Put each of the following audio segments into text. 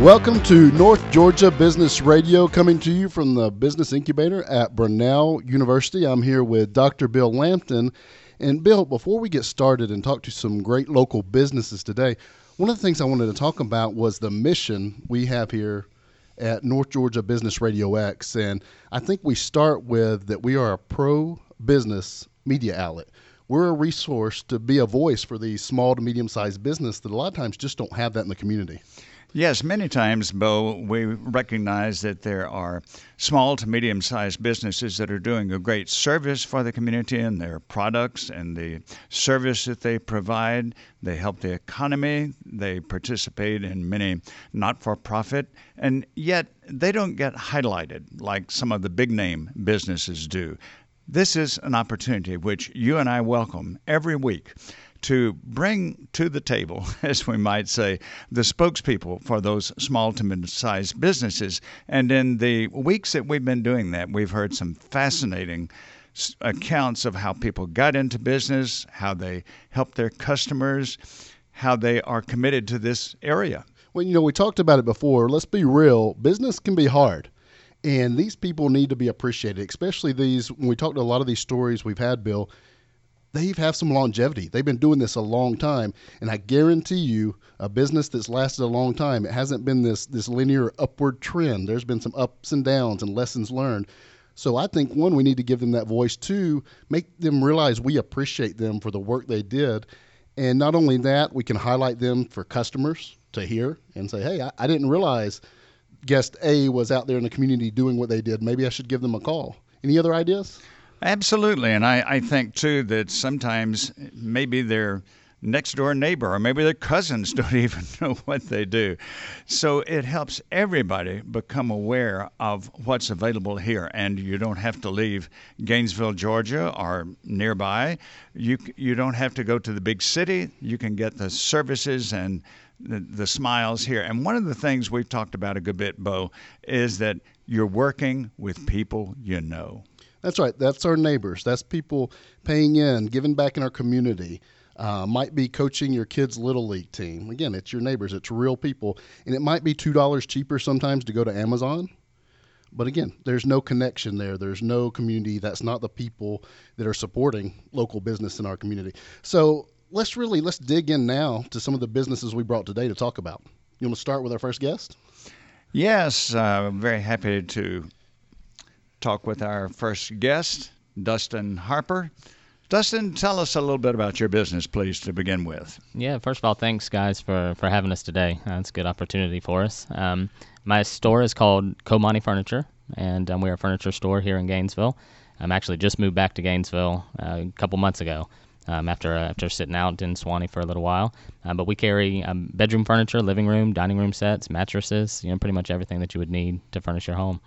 Welcome to North Georgia Business Radio, coming to you from the Business Incubator at Brenau University. I'm here with Dr. Bill Lampton. And Bill, before we get started and talk to some great local businesses today, one of the things I wanted to talk about was the mission we have here at North Georgia Business Radio X. And I think we start with that we are a pro business media outlet. We're a resource to be a voice for these small to medium sized business that a lot of times just don't have that in the community. Yes, many times, Bo, we recognize that there are small to medium sized businesses that are doing a great service for the community and their products and the service that they provide. They help the economy, they participate in many not for profit, and yet they don't get highlighted like some of the big name businesses do. This is an opportunity which you and I welcome every week to bring to the table, as we might say, the spokespeople for those small to mid sized businesses. And in the weeks that we've been doing that, we've heard some fascinating accounts of how people got into business, how they help their customers, how they are committed to this area. Well, you know, we talked about it before. Let's be real business can be hard. And these people need to be appreciated, especially these. When we talked to a lot of these stories we've had, Bill, they have some longevity. They've been doing this a long time, and I guarantee you, a business that's lasted a long time, it hasn't been this this linear upward trend. There's been some ups and downs and lessons learned. So I think one, we need to give them that voice. Two, make them realize we appreciate them for the work they did, and not only that, we can highlight them for customers to hear and say, hey, I, I didn't realize guest A was out there in the community doing what they did. Maybe I should give them a call. Any other ideas? Absolutely. And I, I think, too, that sometimes maybe their next door neighbor or maybe their cousins don't even know what they do. So it helps everybody become aware of what's available here. And you don't have to leave Gainesville, Georgia or nearby. You, you don't have to go to the big city. You can get the services and the, the smiles here. And one of the things we've talked about a good bit, Bo, is that you're working with people you know. That's right. That's our neighbors. That's people paying in, giving back in our community. Uh, might be coaching your kids' little league team. Again, it's your neighbors. It's real people, and it might be two dollars cheaper sometimes to go to Amazon. But again, there's no connection there. There's no community. That's not the people that are supporting local business in our community. So let's really let's dig in now to some of the businesses we brought today to talk about. You want to start with our first guest? Yes, I'm uh, very happy to talk with our first guest, Dustin Harper. Dustin, tell us a little bit about your business, please, to begin with. Yeah, first of all, thanks, guys, for, for having us today. It's a good opportunity for us. Um, my store is called Comani Furniture, and um, we're a furniture store here in Gainesville. I'm actually just moved back to Gainesville uh, a couple months ago. Um, after uh, after sitting out in Suwanee for a little while, uh, but we carry um, bedroom furniture, living room, dining room sets, mattresses, you know, pretty much everything that you would need to furnish your home.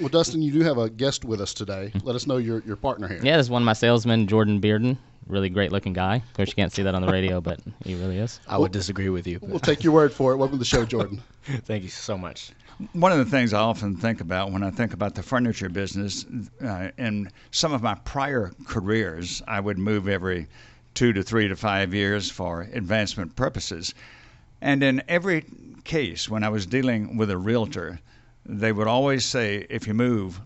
Well, Dustin, you do have a guest with us today. Let us know your, your partner here. Yeah, this is one of my salesmen, Jordan Bearden. Really great looking guy. Of course, you can't see that on the radio, but he really is. I would disagree with you. We'll take your word for it. Welcome to the show, Jordan. Thank you so much. One of the things I often think about when I think about the furniture business, uh, in some of my prior careers, I would move every two to three to five years for advancement purposes. And in every case, when I was dealing with a realtor, they would always say, if you move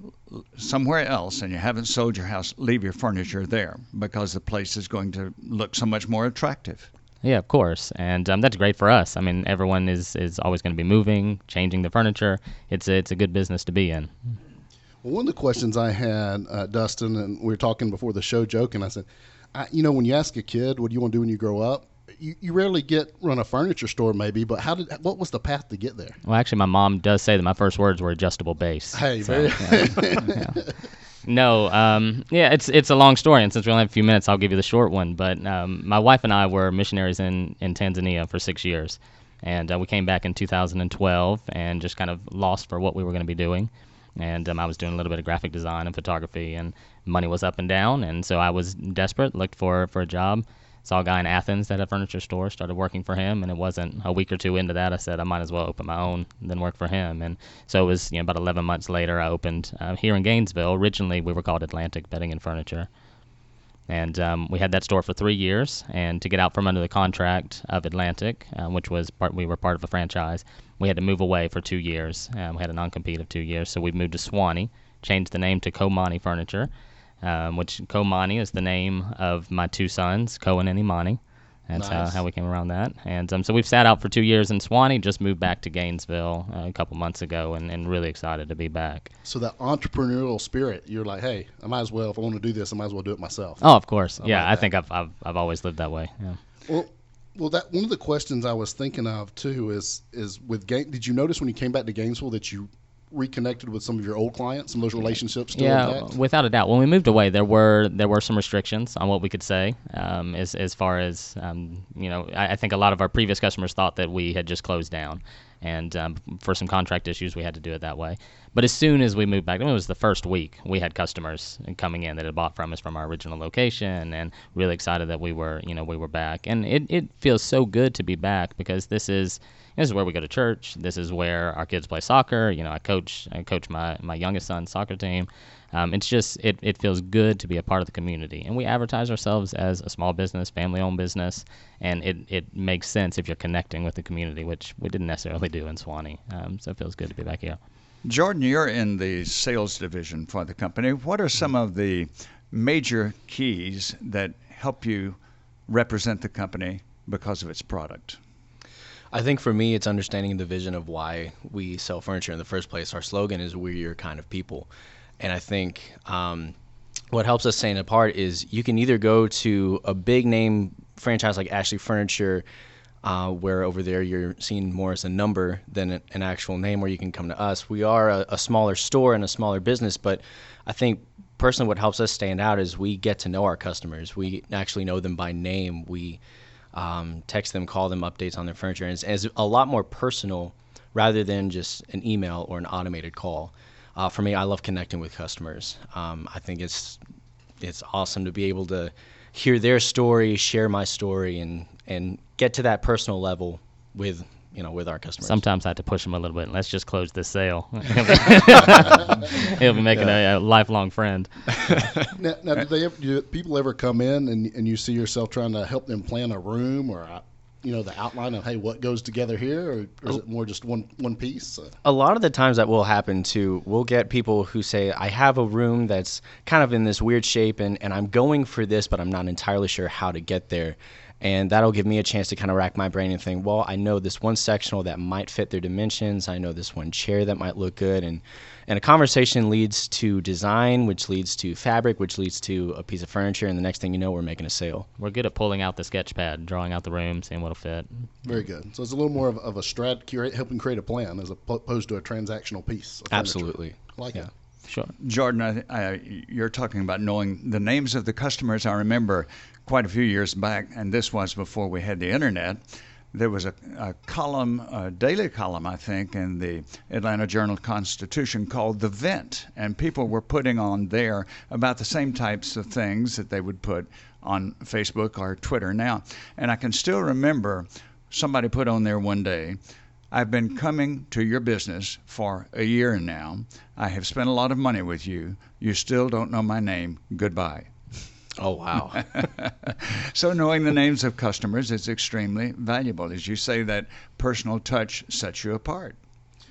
somewhere else and you haven't sold your house, leave your furniture there because the place is going to look so much more attractive. Yeah, of course, and um, that's great for us. I mean, everyone is, is always going to be moving, changing the furniture. It's a, it's a good business to be in. Well, one of the questions I had, uh, Dustin, and we were talking before the show, joking. I said, I, you know, when you ask a kid, "What do you want to do when you grow up?" You, you rarely get run a furniture store, maybe, but how did what was the path to get there? Well, actually, my mom does say that my first words were adjustable base. Hey, so, yeah. No, um, yeah, it's it's a long story, and since we only have a few minutes, I'll give you the short one. But um, my wife and I were missionaries in in Tanzania for six years, and uh, we came back in 2012 and just kind of lost for what we were going to be doing. And um, I was doing a little bit of graphic design and photography, and money was up and down, and so I was desperate, looked for for a job saw a guy in Athens that had a furniture store, started working for him, and it wasn't a week or two into that I said I might as well open my own than work for him. And so it was you know about 11 months later I opened uh, here in Gainesville. Originally we were called Atlantic Bedding and Furniture. And um, we had that store for three years. And to get out from under the contract of Atlantic, uh, which was part, we were part of a franchise, we had to move away for two years. Um, we had a non-compete of two years, so we moved to Suwanee, changed the name to Comani Furniture, um, which Comani is the name of my two sons, Cohen and Imani. That's Nice. how, how we came around that. And um, so we've sat out for two years in Suwanee, just moved back to Gainesville uh, a couple months ago, and, and really excited to be back. So that entrepreneurial spirit, you're like, hey, I might as well if I want to do this, I might as well do it myself. Oh, of course. yeah, like I that. think I've, I've, I've always lived that way. Yeah. Well, well, that one of the questions I was thinking of too is is with Gain. Did you notice when you came back to Gainesville that you reconnected with some of your old clients, some of those relationships still yeah, intact? without a doubt. When we moved away, there were there were some restrictions on what we could say. Um, as as far as um, you know, I, I think a lot of our previous customers thought that we had just closed down, and um, for some contract issues, we had to do it that way. But as soon as we moved back, I mean, it was the first week we had customers coming in that had bought from us from our original location, and really excited that we were you know we were back. And it it feels so good to be back because this is this is where we go to church. This is where our kids play soccer. You know, I coach I coach my, my youngest son's soccer team. Um, it's just it, it feels good to be a part of the community, and we advertise ourselves as a small business, family-owned business, and it, it makes sense if you're connecting with the community, which we didn't necessarily do in Suwanee. Um, so it feels good to be back here. Jordan, you're in the sales division for the company. What are some of the major keys that help you represent the company because of its product? I think for me, it's understanding the vision of why we sell furniture in the first place. Our slogan is "We're your kind of people," and I think um, what helps us stand apart is you can either go to a big name franchise like Ashley Furniture, uh, where over there you're seen more as a number than an actual name, or you can come to us. We are a, a smaller store and a smaller business, but I think personally what helps us stand out is we get to know our customers. We actually know them by name. We um, text them, call them updates on their furniture, and it's, it's a lot more personal rather than just an email or an automated call. Uh, for me, I love connecting with customers. Um, I think it's it's awesome to be able to hear their story, share my story, and and get to that personal level with you know with our customers. Sometimes I have to push them a little bit. Let's just close this sale. He'll be making a, a lifelong friend. Now, now do they ever, do people ever come in and, and you see yourself trying to help them plan a room or uh, you know the outline of hey what goes together here or, or is it more just one one piece? Uh, a lot of the times that will happen too we'll get people who say i have a room that's kind of in this weird shape and, and i'm going for this but i'm not entirely sure how to get there and that'll give me a chance to kind of rack my brain and think well i know this one sectional that might fit their dimensions i know this one chair that might look good and and a conversation leads to design which leads to fabric which leads to a piece of furniture and the next thing you know we're making a sale We're good at pulling out the sketch pad, drawing out the room, seeing what'll fit. very good. So it's a little more of, of a strat curate helping create a plan as opposed to a transactional piece. of absolutely I like Yeah. it. Sure. Jordan, I, I, you're talking about knowing the names of the customers. I remember quite a few years back, and this was before we had the internet. There was a, a column, a daily column, I think, in the Atlanta Journal Constitution called The Vent, and people were putting on there about the same types of things that they would put on Facebook or Twitter now. And I can still remember somebody put on there one day, I've been coming to your business for a year now. I have spent a lot of money with you. You still don't know my name. Goodbye. Oh wow So, knowing the names of customers is extremely valuable. As you say, that personal touch sets you apart.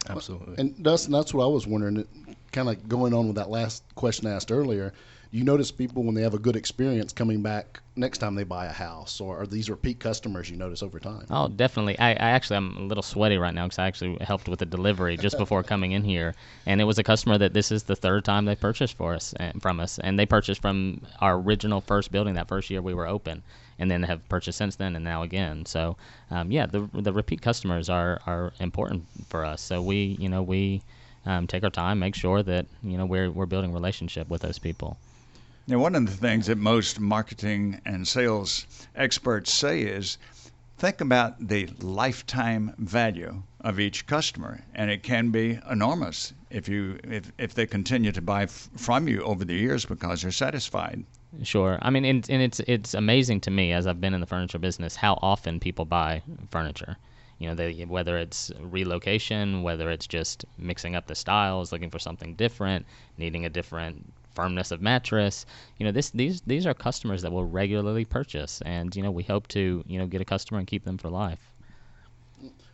absolutely And Dustin, that's what I was wondering. Kind of going on with that last question I asked earlier. You notice people when they have a good experience coming back next time they buy a house, or are these repeat customers you notice over time? Oh, definitely. I, I actually I'm a little sweaty right now because I actually helped with the delivery just before coming in here, and it was a customer that this is the third time they purchased for us from us, and they purchased from our original first building that first year we were open, and then have purchased since then and now again. So, um, yeah, the the repeat customers are are important for us. So we you know we um, take our time, make sure that you know we're we're building a relationship with those people. Now, one of the things that most marketing and sales experts say is think about the lifetime value of each customer, and it can be enormous if you if, if they continue to buy f- from you over the years because they're satisfied. Sure. I mean, and, and it's it's amazing to me as I've been in the furniture business how often people buy furniture. You know, they, whether it's relocation, whether it's just mixing up the styles, looking for something different, needing a different firmness of mattress. You know, this these these are customers that will regularly purchase, and you know we hope to you know get a customer and keep them for life.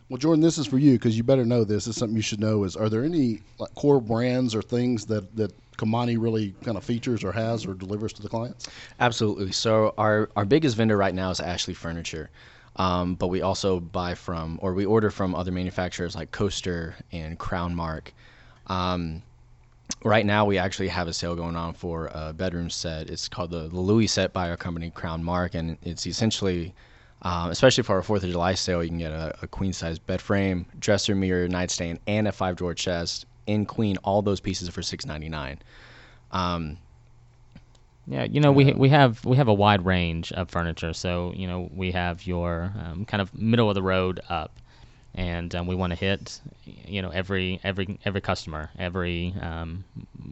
Well, Jordan, this is for you because you better know this. This is something you should know. Is are there any like core brands or things that that Comani really kind of features or has or delivers to the clients? Absolutely. So our our biggest vendor right now is Ashley Furniture. Um, but we also buy from or we order from other manufacturers like Coaster and Crown Mark. Um, right now we actually have a sale going on for a bedroom set. It's called the, the Louis set by our company Crown Mark, and it's essentially, um, especially for our Fourth of July sale, you can get a, a queen size bed frame, dresser, mirror, nightstand, and a five drawer chest in queen. All those pieces for six ninety nine. Um, yeah, you know, we we have we have a wide range of furniture. So you know, we have your um, kind of middle of the road up, and um, we want to hit, you know, every every every customer, every um,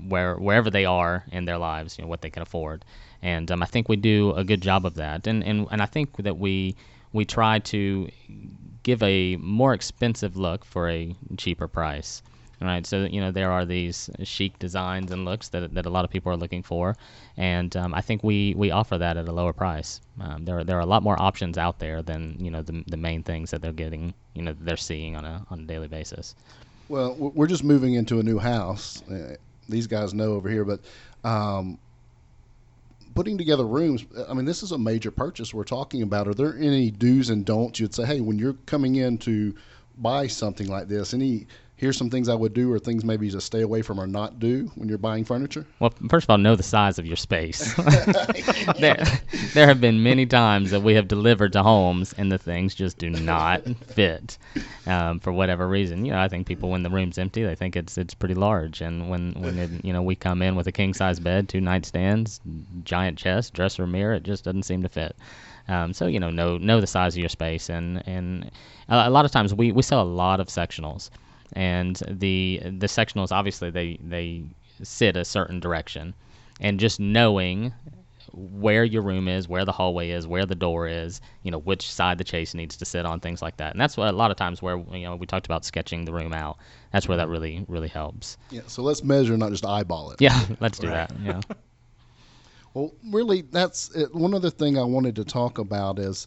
where wherever they are in their lives, you know, what they can afford, and um, I think we do a good job of that. And and and I think that we we try to give a more expensive look for a cheaper price right? So you know there are these chic designs and looks that, that a lot of people are looking for, and um, I think we, we offer that at a lower price. Um, there are there are a lot more options out there than you know the, the main things that they're getting you know they're seeing on a on a daily basis. Well, we're just moving into a new house. Uh, these guys know over here, but. Um, putting together rooms, I mean, this is a major purchase we're talking about. Are there any do's and don'ts you'd say, hey, when you're coming in to buy something like this, any here's some things I would do or things maybe to stay away from or not do when you're buying furniture? Well, first of all, know the size of your space. there, there have been many times that we have delivered to homes and the things just do not fit um, for whatever reason. You know, I think people when the room's empty, they think it's it's pretty large, and when when it, you know we come in with a king size bed, two nightstands, giant chest, dresser, mirror, it just doesn't seem to fit. Um, so you know, know know the size of your space, and and a, a lot of times we we sell a lot of sectionals and the the sectionals obviously they they sit a certain direction, and just knowing where your room is, where the hallway is, where the door is, you know, which side the chase needs to sit on, things like that. And that's what a lot of times where you know we talked about sketching the room out. That's where that really really helps. Yeah. So let's measure, not just eyeball it. Yeah, let's do right. that. Yeah. well, really, that's it. one other thing I wanted to talk about is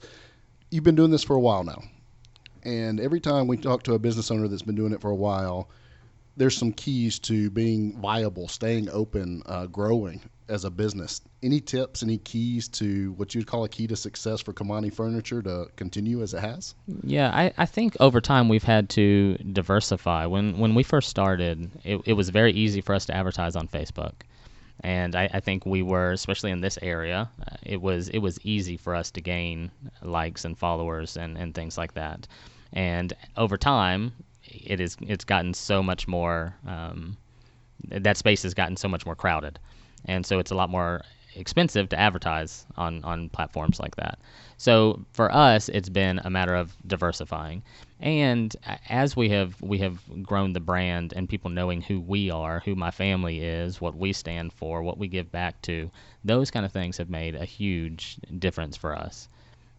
you've been doing this for a while now. And every time we talk to a business owner that's been doing it for a while, there's some keys to being viable, staying open, uh, growing as a business. Any tips, any keys to what you'd call a key to success for Comani Furniture to continue as it has? Yeah, I, I think over time we've had to diversify. When when we first started, it, it was very easy for us to advertise on Facebook. And I, I think we were, especially in this area, uh, it was it was easy for us to gain likes and followers and, and things like that and over time, it is it's gotten so much more. Um, that space has gotten so much more crowded, and so it's a lot more expensive to advertise on on platforms like that. So for us, it's been a matter of diversifying, and as we have we have grown the brand and people knowing who we are, who my family is, what we stand for, what we give back to, those kind of things have made a huge difference for us.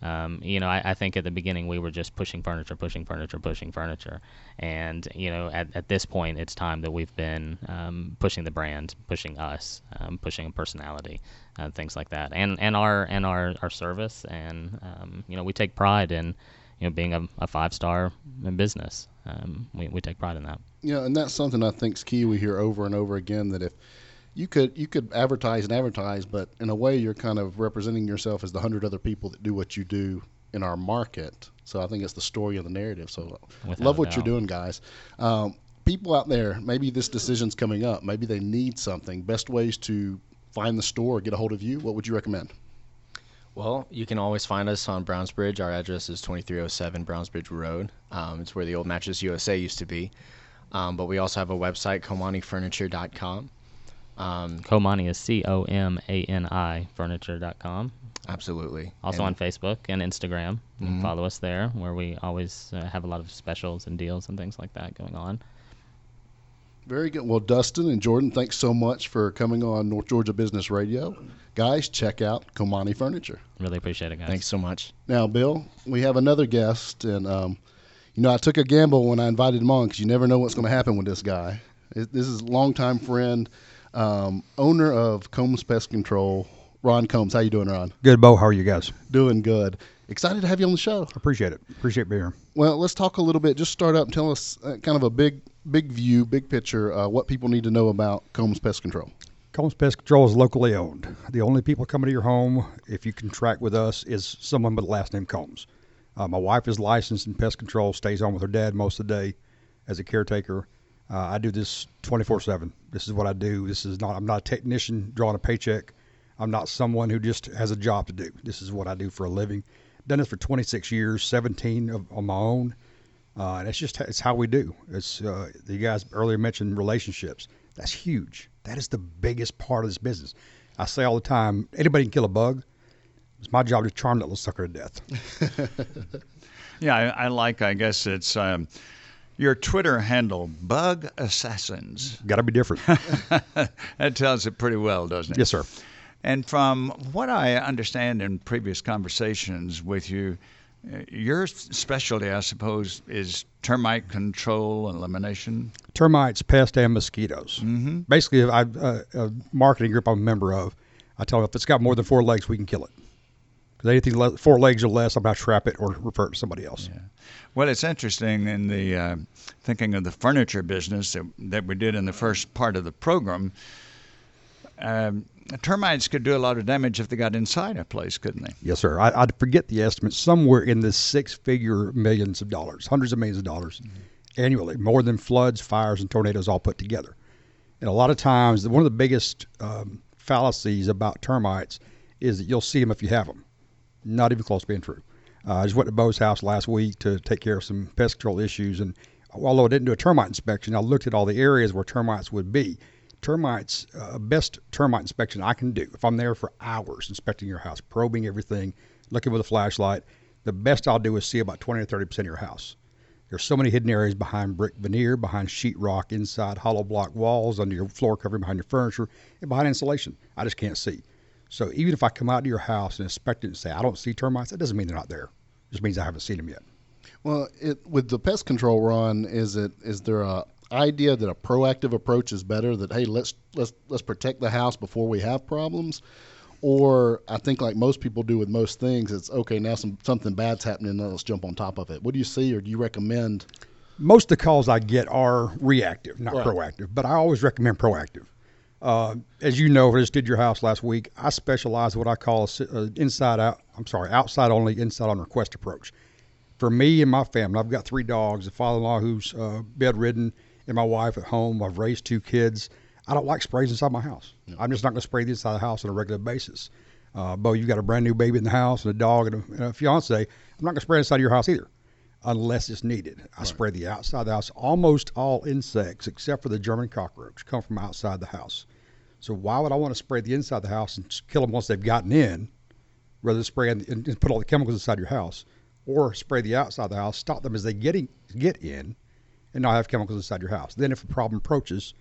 Um, you know, I, I, think at the beginning we were just pushing furniture, pushing furniture, pushing furniture, and you know, at, at this point, it's time that we've been um, pushing the brand, pushing us, um, pushing a personality, uh, things like that, and and our and our, our service, and um, you know, we take pride in you know being a, a five star business. Um, we we take pride in that. Yeah, and that's something I think is key. We hear over and over again that if you could you could advertise and advertise, but in a way you're kind of representing yourself as the hundred other people that do what you do in our market. So I think it's the story of the narrative. So Without love what you're doing, guys. Um, people out there, maybe this decision's coming up. Maybe they need something. Best ways to find the store, get a hold of you. What would you recommend? Well, you can always find us on Brownsbridge. Our address is 2307 Brownsbridge Road. Um, it's where the old Mattress USA used to be. Um, but we also have a website, ComaniFurniture.com. Um, Comani is C O M A N I furniture.com. Absolutely. Also and on Facebook and Instagram. Mm-hmm. follow us there, where we always uh, have a lot of specials and deals and things like that going on. Very good. Well, Dustin and Jordan, thanks so much for coming on North Georgia Business Radio. Guys, check out Comani Furniture. Really appreciate it, guys. Thanks so much. Now, Bill, we have another guest, and um, you know, I took a gamble when I invited him on because you never know what's going to happen with this guy. This is a longtime friend um, owner of Combs Pest Control. Ron Combs, how you doing, Ron? Good, Bo. How are you guys? Doing good. Excited to have you on the show. Appreciate it. Appreciate being here. Well, let's talk a little bit. Just start up and tell us uh, kind of a big, big view, big picture, uh, what people need to know about Combs Pest Control. Combs Pest Control is locally owned. The only people coming to your home, if you contract with us, is someone with the last name Combs. Uh, my wife is licensed in pest control, stays home with her dad most of the day as a caretaker. Uh, I do this 24 7. This is what I do. This is not, I'm not a technician drawing a paycheck. I'm not someone who just has a job to do. This is what I do for a living. Done this for 26 years, 17 of, on my own. Uh, and it's just it's how we do. It's uh, you guys earlier mentioned relationships. That's huge. That is the biggest part of this business. I say all the time, anybody can kill a bug. It's my job to charm that little sucker to death. Yeah, I, I like. I guess it's um, your Twitter handle, Bug Assassins. Got to be different. that tells it pretty well, doesn't it? yes, sir. And from what I understand in previous conversations with you, uh, your specialty, I suppose, is termite control and elimination. Termites, pests, and mosquitoes. Mm-hmm. Basically, I, uh, a marketing group I'm a member of, I tell them if it's got more than four legs, we can kill it. Anything le- four legs or less, I'm going to trap it or refer it to somebody else. Well, it's interesting in the uh, thinking of the furniture business that, that we did in the first part of the program. Um, termites could do a lot of damage if they got inside a place, couldn't they? Yes, sir. I, I forget the estimate. Somewhere in the six-figure millions of dollars, hundreds of millions of dollars annually, more than floods, fires, and tornadoes all put together. And a lot of times, one of the biggest um, fallacies about termites is that you'll see them if you have them. Not even close to being true. Uh, I just went to Bo's house last week to take care of some pest control issues, and although I didn't do a termite inspection, I looked at all the areas where termites would be. Termites, uh, best termite inspection I can do. If I'm there for hours inspecting your house, probing everything, looking with a flashlight, the best I'll do is see about 20 or 30 percent of your house. There's so many hidden areas behind brick veneer, behind sheetrock, inside hollow block walls, under your floor covering, behind your furniture, and behind insulation. I just can't see. So even if I come out to your house and inspect it and say I don't see termites, that doesn't mean they're not there. It just means I haven't seen them yet. Well, it, with the pest control run, is it is there a idea that a proactive approach is better? That hey, let's let's let's protect the house before we have problems, or I think like most people do with most things, it's okay now some something bad's happening, now let's jump on top of it. What do you see, or do you recommend? Most of the calls I get are reactive, not Right. proactive, but I always recommend proactive. Uh, as you know, I just did your house last week. I specialize in what I call a uh, inside out. I'm sorry, outside only, inside on request approach. For me and my family, I've got three dogs, a father-in-law who's uh, bedridden, and my wife at home. I've raised two kids. I don't like sprays inside my house. I'm just not going to spray the inside of the house on a regular basis. Uh, Bo, you've got a brand new baby in the house and a dog and a, and a fiance. I'm not going to spray inside your house either unless it's needed. I spray the outside of the house. Almost all insects, except for the German cockroach, come from outside the house. So why would I want to spray the inside of the house and kill them once they've gotten in, rather than spray and, and put all the chemicals inside your house, or spray the outside of the house, stop them as they get in, get in, and not have chemicals inside your house. Then if a problem approaches,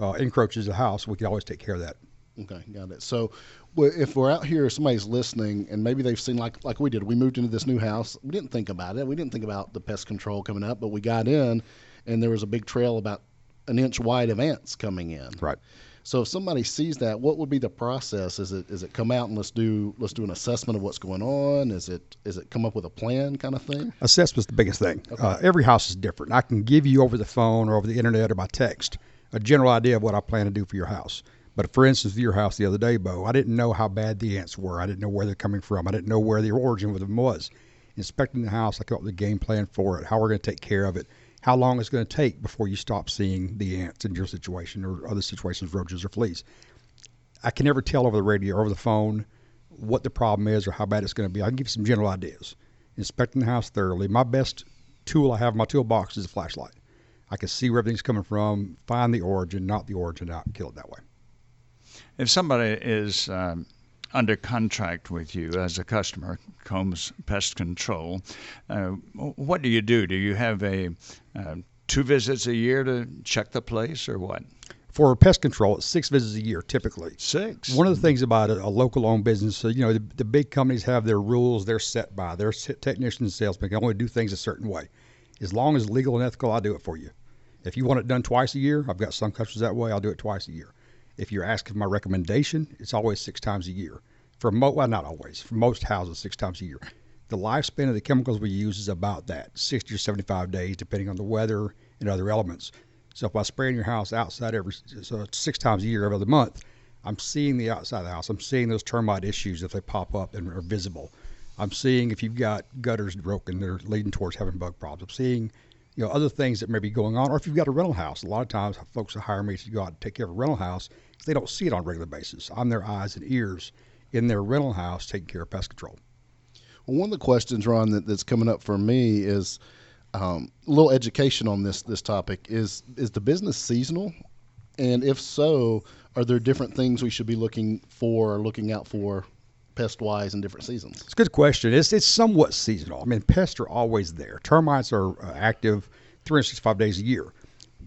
uh, encroaches the house, we can always take care of that. Okay, got it. So, if we're out here, somebody's listening, and maybe they've seen like like we did. We moved into this new house. We didn't think about it. We didn't think about the pest control coming up, but we got in, and there was a big trail about an inch wide of ants coming in. Right. So, if somebody sees that, what would be the process? Is it is it come out and let's do let's do an assessment of what's going on? Is it is it come up with a plan kind of thing? Assessment's the biggest thing. Uh, every house is different. I can give you over the phone or over the internet or by text a general idea of what I plan to do for your house. But for instance, your house the other day, Bo, I didn't know how bad the ants were. I didn't know where they're coming from. I didn't know where the origin of them was. Inspecting the house, I came up with a game plan for it, how we're going to take care of it, how long it's going to take before you stop seeing the ants in your situation or other situations, roaches or fleas. I can never tell over the radio or over the phone what the problem is or how bad it's going to be. I can give you some general ideas. Inspecting the house thoroughly. My best tool I have in my toolbox is a flashlight. I can see where everything's coming from, find the origin, not the origin out, and kill it that way. If somebody is um, under contract with you as a customer, Combs Pest Control, uh, what do you do? Do you have a uh, two visits a year to check the place, or what? For pest control, it's six visits a year typically. Six. One of the things about a, a local owned business, so, you know, the, the big companies have their rules they're set by. Their technicians and salesmen can only do things a certain way. As long as legal and ethical, I'll do it for you. If you want it done twice a year, I've got some customers that way, I'll do it twice a year. If you're asking for my recommendation, it's always six times a year. For mo- well, not always. For most houses, six times a year. The lifespan of the chemicals we use is about that, 60 or 75 days, depending on the weather and other elements. So if I spray in your house outside every so six times a year, every other month, I'm seeing the outside of the house. I'm seeing those termite issues if they pop up and are visible. I'm seeing if you've got gutters broken, they're leading towards having bug problems. I'm seeing, you know, other things that may be going on. Or if you've got a rental house, a lot of times folks will hire me to go out and take care of a rental house they don't see it on a regular basis. I'm their eyes and ears in their rental house taking care of pest control. Well, one of the questions, Ron, that, that's coming up for me is um, a little education on this this topic. Is is the business seasonal? And if so, are there different things we should be looking for, or looking out for, pest wise, in different seasons? It's a good question. It's it's somewhat seasonal. I mean, pests are always there. Termites are uh, active 365 days a year.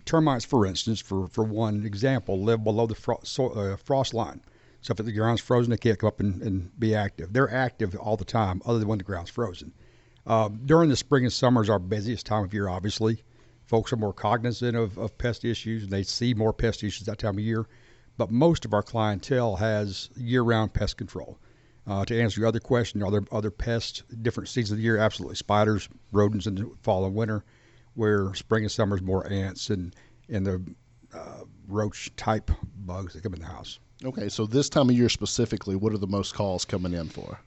Termites, for instance, for, for one example, live below the fro- so, uh, frost line. So if the ground's frozen, they can't come up and, and be active. They're active all the time, other than when the ground's frozen. Uh, during the spring and summer is our busiest time of year, obviously. Folks are more cognizant of, of pest issues, and they see more pest issues that time of year. But most of our clientele has year-round pest control. Uh, to answer your other question, are there other pests different seasons of the year? Absolutely. Spiders, rodents in the fall and winter, where spring and summer is more ants and, and the uh, roach type bugs that come in the house. Okay, so this time of year specifically, what are the most calls coming in for?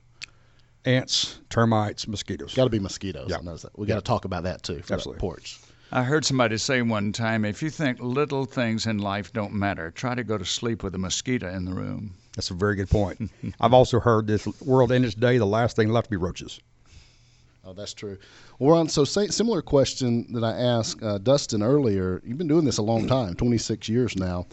Ants, termites, mosquitoes. Got to be mosquitoes. Yeah. I know that. We got to talk about that too. For Absolutely. That porch. I heard somebody say one time if you think little things in life don't matter, try to go to sleep with a mosquito in the room. That's a very good point. I've also heard this world ended today, the last thing left to be roaches. Oh, that's true. Well, Ron, so say, similar question that I asked uh, Dustin earlier. You've been doing this a long time, 26 years now.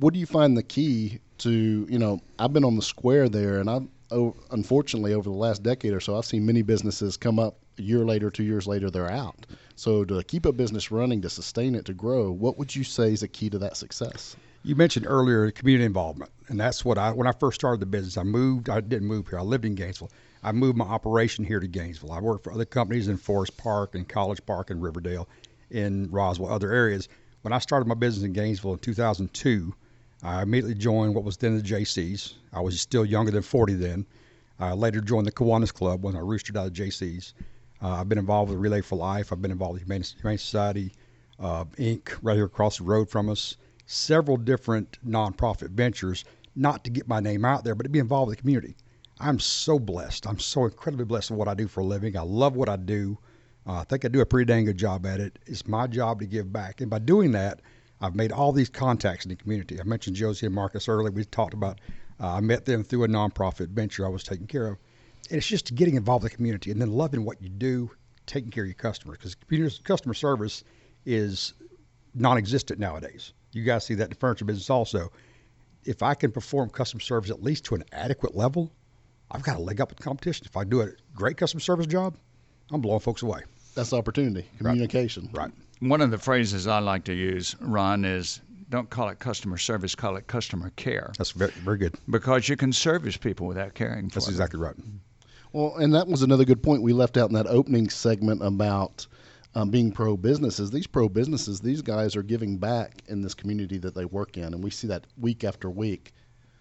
What do you find the key to, you know, I've been on the square there, and I've, oh, unfortunately, over the last decade or so, I've seen many businesses come up a year later, two years later, they're out. So to keep a business running, to sustain it, to grow, what would you say is a key to that success? You mentioned earlier community involvement, and that's what I when I first started the business. I moved. I didn't move here. I lived in Gainesville. I moved my operation here to Gainesville. I worked for other companies in Forest Park and College Park and Riverdale, in Roswell, other areas. When I started my business in Gainesville in 2002, I immediately joined what was then the Jaycees. I was still younger than 40 then. I later joined the Kiwanis Club when I roostered out of Jaycees. Uh, I've been involved with Relay for Life. I've been involved with Humane, Humane Society, uh, Inc., right here across the road from us. Several different nonprofit ventures, not to get my name out there, but to be involved with the community. I'm so blessed. I'm so incredibly blessed with what I do for a living. I love what I do. Uh, I think I do a pretty dang good job at it. It's my job to give back. And by doing that, I've made all these contacts in the community. I mentioned Josie and Marcus earlier. We talked about, uh, I met them through a nonprofit venture I was taking care of. And it's just getting involved in the community and then loving what you do, taking care of your customers. Because customer service is non existent nowadays. You guys see that in the furniture business also. If I can perform customer service at least to an adequate level, I've got a leg up with competition. If I do a great customer service job, I'm blowing folks away. That's the opportunity, communication. Right. One of the phrases I like to use, Ron, is don't call it customer service, call it customer care. That's very, very good. Because you can service people without caring for That's them. exactly right. Well, and that was another good point we left out in that opening segment about um, being pro businesses. These pro businesses, these guys are giving back in this community that they work in, and we see that week after week.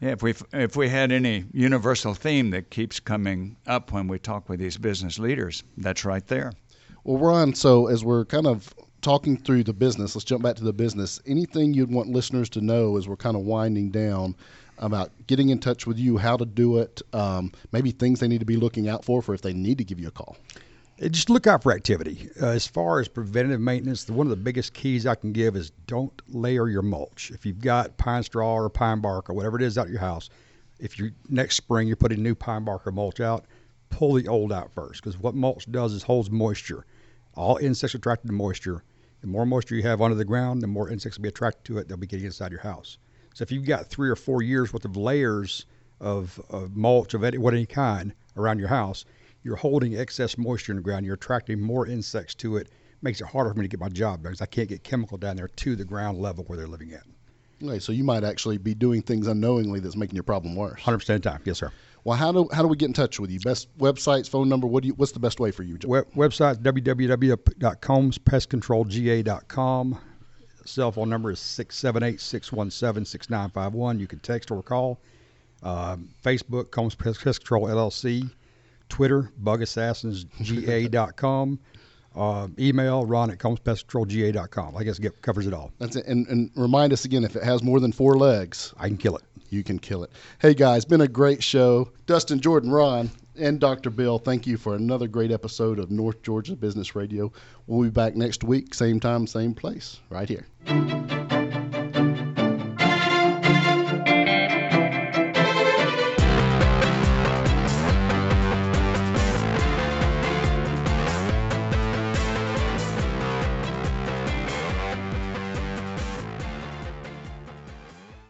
Yeah, if we if we had any universal theme that keeps coming up when we talk with these business leaders, that's right there. Well, Ron, so as we're kind of talking through the business, let's jump back to the business. Anything you'd want listeners to know as we're kind of winding down about getting in touch with you, how to do it, um, maybe things they need to be looking out for for if they need to give you a call. Uh, Just look out for activity. Uh, as far as preventative maintenance, the, one of the biggest keys I can give is don't layer your mulch. If you've got pine straw or pine bark or whatever it is out your house, if you next spring you're putting new pine bark or mulch out, pull the old out first because what mulch does is holds moisture. All insects are attracted to moisture. The more moisture you have under the ground, the more insects will be attracted to it. They'll be getting inside your house. So if you've got three or four years worth of layers of, of mulch of any, what any kind around your house, you're holding excess moisture in the ground. You're attracting more insects to it. Makes it harder for me to get my job done because I can't get chemical down there to the ground level where they're living at. Okay, so you might actually be doing things unknowingly that's making your problem worse. 100% of the time. Yes, sir. Well, how do how do we get in touch with you? Best websites, phone number. What do you? What's the best way for you? Web, website www.combspestcontrolga.com. Cell phone number is 678 617 6951. You can text or call. Um, Facebook, Combs Pest Control LLC. Twitter, bugassassinsga.com. Uh, email, ron at combspestcontrolga.com. I guess it covers it all. That's it. And, and remind us again if it has more than four legs, I can kill it. you can kill it. Hey guys, been a great show. Dustin, Jordan, Ron, and Dr. Bill, thank you for another great episode of North Georgia Business Radio. We'll be back next week, same time, same place, right here.